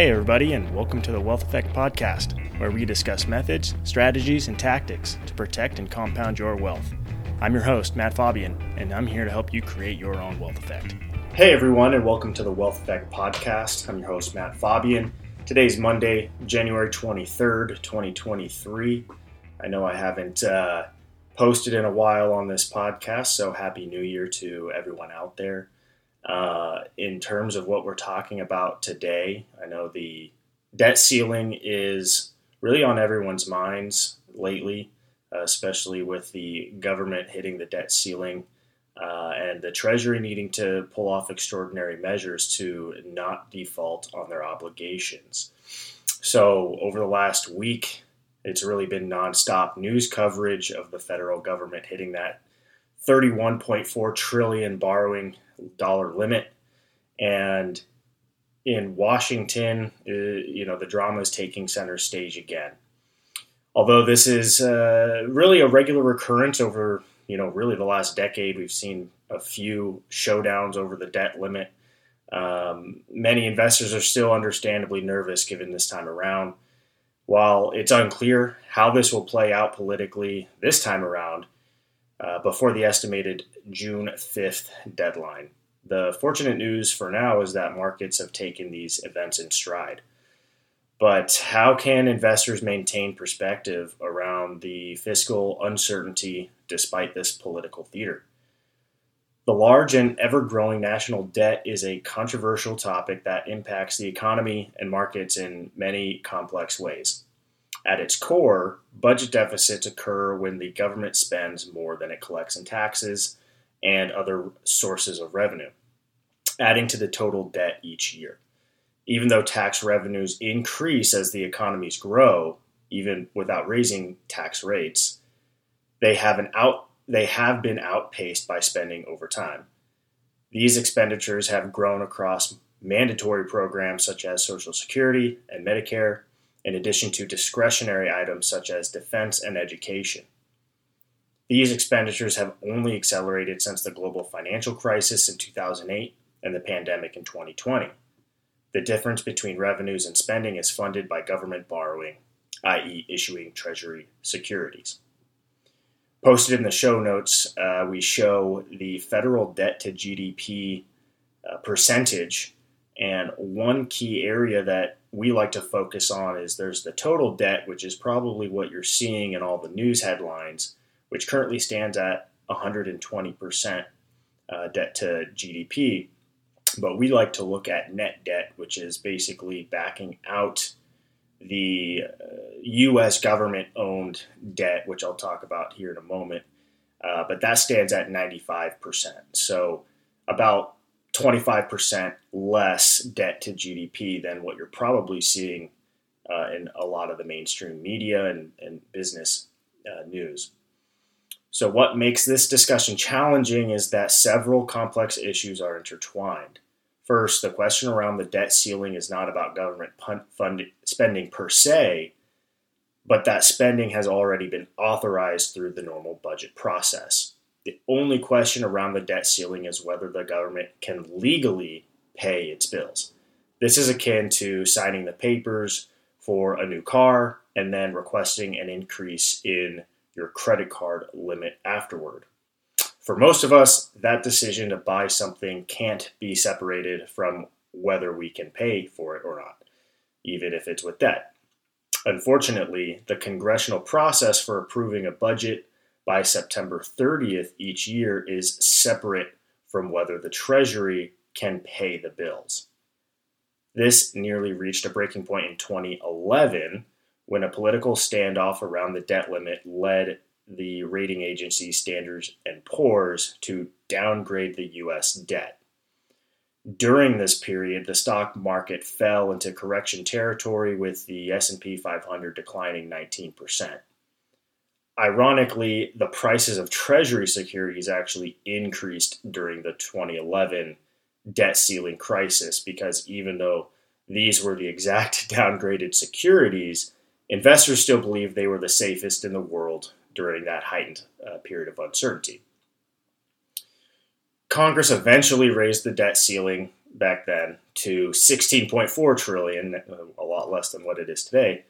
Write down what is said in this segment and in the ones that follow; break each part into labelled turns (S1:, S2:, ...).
S1: Hey, everybody, and welcome to the Wealth Effect Podcast, where we discuss methods, strategies, and tactics to protect and compound your wealth. I'm your host, Matt Faubion, and I'm here to help you create your own wealth effect.
S2: Hey, everyone, and welcome to the Wealth Effect Podcast. I'm your host, Matt Faubion. Today's Monday, January 23rd, 2023. I know I haven't uh, posted in a while on this podcast, so Happy New Year to everyone out there. Uh, in terms of what we're talking about today, I know the debt ceiling is really on everyone's minds lately, uh, especially with the government hitting the debt ceiling uh, and the Treasury needing to pull off extraordinary measures to not default on their obligations. So, over the last week, it's really been nonstop news coverage of the federal government hitting that 31.4 trillion borrowing dollar limit. And in Washington, uh, you know, the drama is taking center stage again. Although this is uh, really a regular recurrence over, you know, really the last decade, we've seen a few showdowns over the debt limit. Um, many investors are still understandably nervous given this time around. While it's unclear how this will play out politically this time around, uh, before the estimated June 5th deadline. The fortunate news for now is that markets have taken these events in stride. But how can investors maintain perspective around the fiscal uncertainty despite this political theater? The large and ever growing national debt is a controversial topic that impacts the economy and markets in many complex ways. At its core, budget deficits occur when the government spends more than it collects in taxes and other sources of revenue, adding to the total debt each year. Even though tax revenues increase as the economies grow, even without raising tax rates, they have an out they have been outpaced by spending over time. These expenditures have grown across mandatory programs such as Social Security and Medicare, in addition to discretionary items such as defense and education. These expenditures have only accelerated since the global financial crisis in 2008 and the pandemic in 2020. The difference between revenues and spending is funded by government borrowing, i.e., issuing Treasury securities. Posted in the show notes, uh, we show the federal debt to GDP uh, percentage and one key area that we like to focus on is there's the total debt, which is probably what you're seeing in all the news headlines, which currently stands at 120% uh, debt to GDP. But we like to look at net debt, which is basically backing out the uh, U.S. government owned debt, which I'll talk about here in a moment. Uh, but that stands at 95%. So about 25% less debt to GDP than what you're probably seeing uh, in a lot of the mainstream media and, and business uh, news. So, what makes this discussion challenging is that several complex issues are intertwined. First, the question around the debt ceiling is not about government fund spending per se, but that spending has already been authorized through the normal budget process. The only question around the debt ceiling is whether the government can legally pay its bills. This is akin to signing the papers for a new car and then requesting an increase in your credit card limit afterward. For most of us, that decision to buy something can't be separated from whether we can pay for it or not, even if it's with debt. Unfortunately, the congressional process for approving a budget by September 30th each year is separate from whether the Treasury can pay the bills. This nearly reached a breaking point in 2011 when a political standoff around the debt limit led the rating agency Standards and Poor's to downgrade the US debt. During this period, the stock market fell into correction territory with the S&P 500 declining 19%. Ironically, the prices of Treasury securities actually increased during the 2011 debt ceiling crisis because even though these were the exact downgraded securities, investors still believed they were the safest in the world during that heightened uh, period of uncertainty. Congress eventually raised the debt ceiling back then to 16.4 trillion, a lot less than what it is today.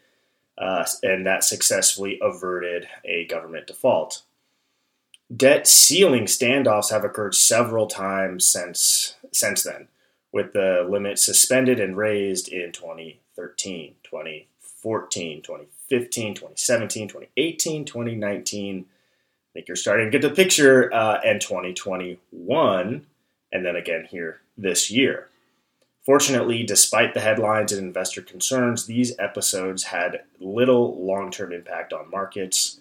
S2: Uh, and that successfully averted a government default. Debt ceiling standoffs have occurred several times since since then, with the limit suspended and raised in 2013, 2014, 2015, 2017, 2018, 2019. I think you're starting to get the picture, uh, and 2021, and then again here this year. Fortunately, despite the headlines and investor concerns, these episodes had little long term impact on markets.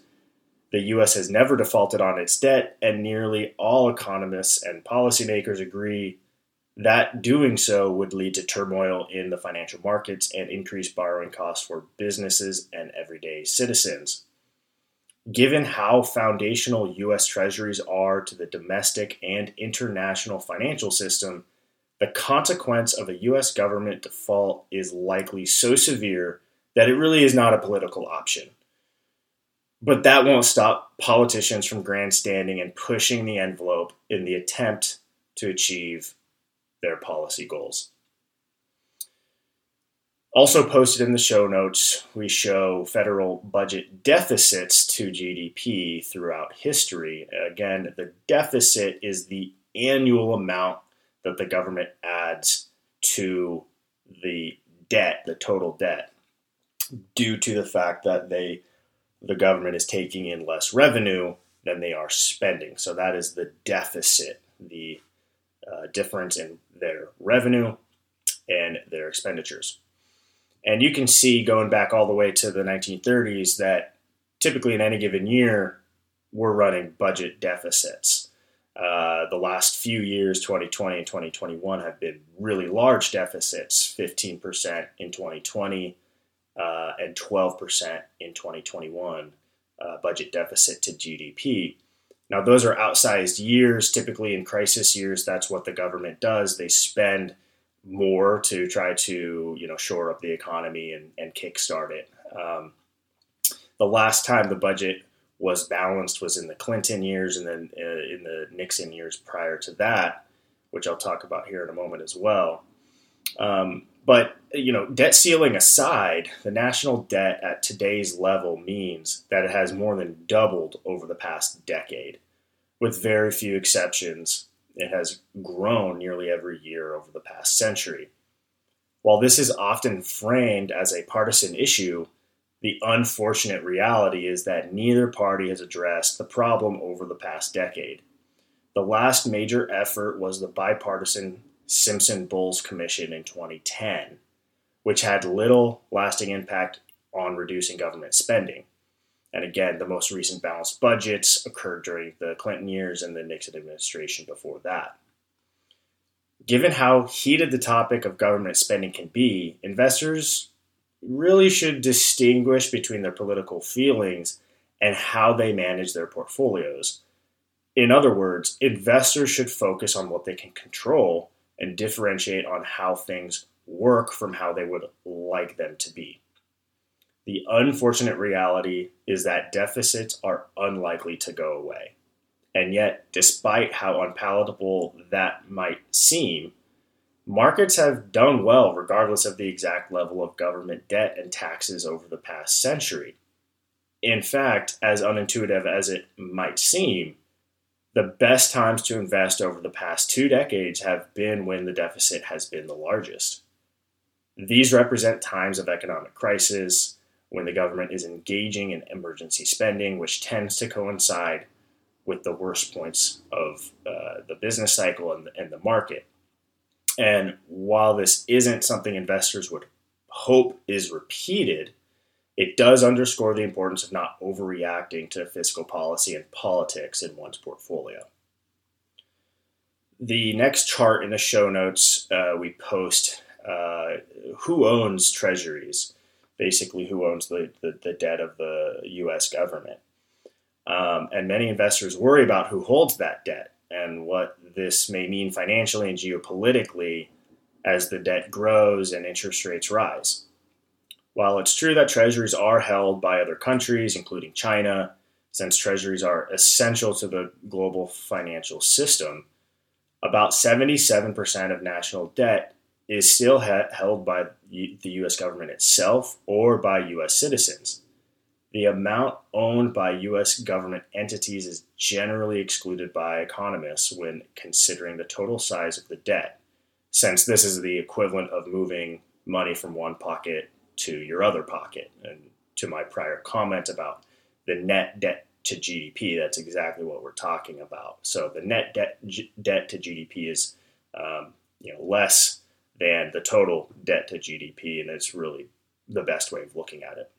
S2: The U.S. has never defaulted on its debt, and nearly all economists and policymakers agree that doing so would lead to turmoil in the financial markets and increased borrowing costs for businesses and everyday citizens. Given how foundational U.S. Treasuries are to the domestic and international financial system, the consequence of a U.S. government default is likely so severe that it really is not a political option. But that won't stop politicians from grandstanding and pushing the envelope in the attempt to achieve their policy goals. Also, posted in the show notes, we show federal budget deficits to GDP throughout history. Again, the deficit is the annual amount that the government adds to the debt, the total debt, due to the fact that they the government is taking in less revenue than they are spending. So that is the deficit, the uh, difference in their revenue and their expenditures. And you can see going back all the way to the 1930s that typically in any given year, we're running budget deficits. Uh, the last few years, 2020 and 2021, have been really large deficits 15% in 2020 uh, and 12% in 2021 uh, budget deficit to GDP. Now, those are outsized years. Typically, in crisis years, that's what the government does. They spend more to try to you know shore up the economy and, and kickstart it. Um, the last time the budget was balanced was in the Clinton years and then uh, in the Nixon years prior to that, which I'll talk about here in a moment as well. Um, but you know, debt ceiling aside, the national debt at today's level means that it has more than doubled over the past decade. With very few exceptions, it has grown nearly every year over the past century. While this is often framed as a partisan issue, the unfortunate reality is that neither party has addressed the problem over the past decade. The last major effort was the bipartisan Simpson Bowles Commission in 2010, which had little lasting impact on reducing government spending. And again, the most recent balanced budgets occurred during the Clinton years and the Nixon administration before that. Given how heated the topic of government spending can be, investors really should distinguish between their political feelings and how they manage their portfolios. In other words, investors should focus on what they can control and differentiate on how things work from how they would like them to be. The unfortunate reality is that deficits are unlikely to go away. And yet, despite how unpalatable that might seem, Markets have done well regardless of the exact level of government debt and taxes over the past century. In fact, as unintuitive as it might seem, the best times to invest over the past two decades have been when the deficit has been the largest. These represent times of economic crisis, when the government is engaging in emergency spending, which tends to coincide with the worst points of uh, the business cycle and the, and the market. And while this isn't something investors would hope is repeated, it does underscore the importance of not overreacting to fiscal policy and politics in one's portfolio. The next chart in the show notes, uh, we post uh, who owns treasuries, basically, who owns the, the, the debt of the US government. Um, and many investors worry about who holds that debt and what this may mean financially and geopolitically as the debt grows and interest rates rise. While it's true that treasuries are held by other countries, including China, since treasuries are essential to the global financial system, about 77% of national debt is still he- held by the US government itself or by US citizens. The amount owned by US government entities is generally excluded by economists when considering the total size of the debt, since this is the equivalent of moving money from one pocket to your other pocket. And to my prior comment about the net debt to GDP, that's exactly what we're talking about. So the net debt G- debt to GDP is um, you know less than the total debt to GDP, and it's really the best way of looking at it.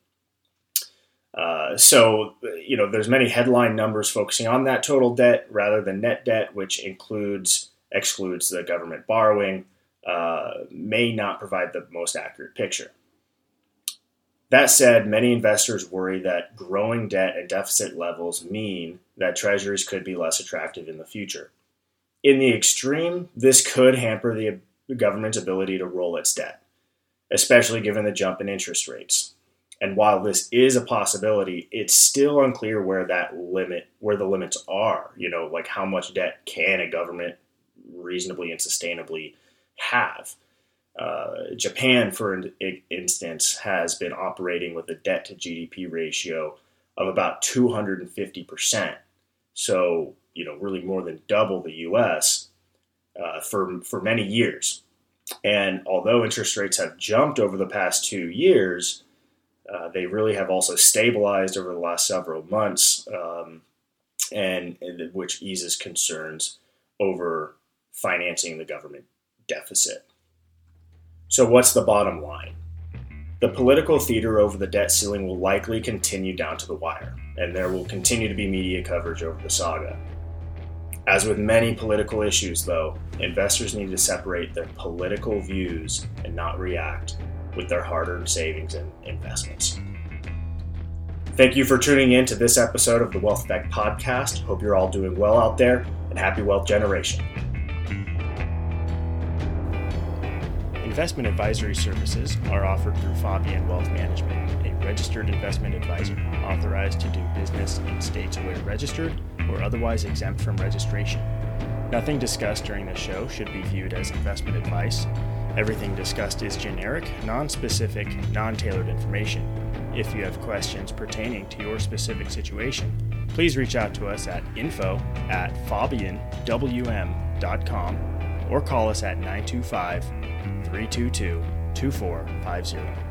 S2: Uh, so you know, there's many headline numbers focusing on that total debt rather than net debt, which includes excludes the government borrowing, uh, may not provide the most accurate picture. That said, many investors worry that growing debt and deficit levels mean that treasuries could be less attractive in the future. In the extreme, this could hamper the government's ability to roll its debt, especially given the jump in interest rates. And while this is a possibility, it's still unclear where that limit, where the limits are. You know, like how much debt can a government reasonably and sustainably have? Uh, Japan, for instance, has been operating with a debt to GDP ratio of about 250%. So, you know, really more than double the US uh, for, for many years. And although interest rates have jumped over the past two years, uh, they really have also stabilized over the last several months, um, and, and which eases concerns over financing the government deficit. So, what's the bottom line? The political theater over the debt ceiling will likely continue down to the wire, and there will continue to be media coverage over the saga. As with many political issues, though, investors need to separate their political views and not react with their hard earned savings and investments. Thank you for tuning in to this episode of the Wealth Effect Podcast. Hope you're all doing well out there and happy wealth generation.
S1: Investment advisory services are offered through Faubion Wealth Management, a registered investment advisor authorized to do business in states where registered or otherwise exempt from registration. Nothing discussed during the show should be viewed as investment advice. Everything discussed is generic, non specific, non tailored information. If you have questions pertaining to your specific situation, please reach out to us at info at faubionwm.com or call us at 925 322 2450.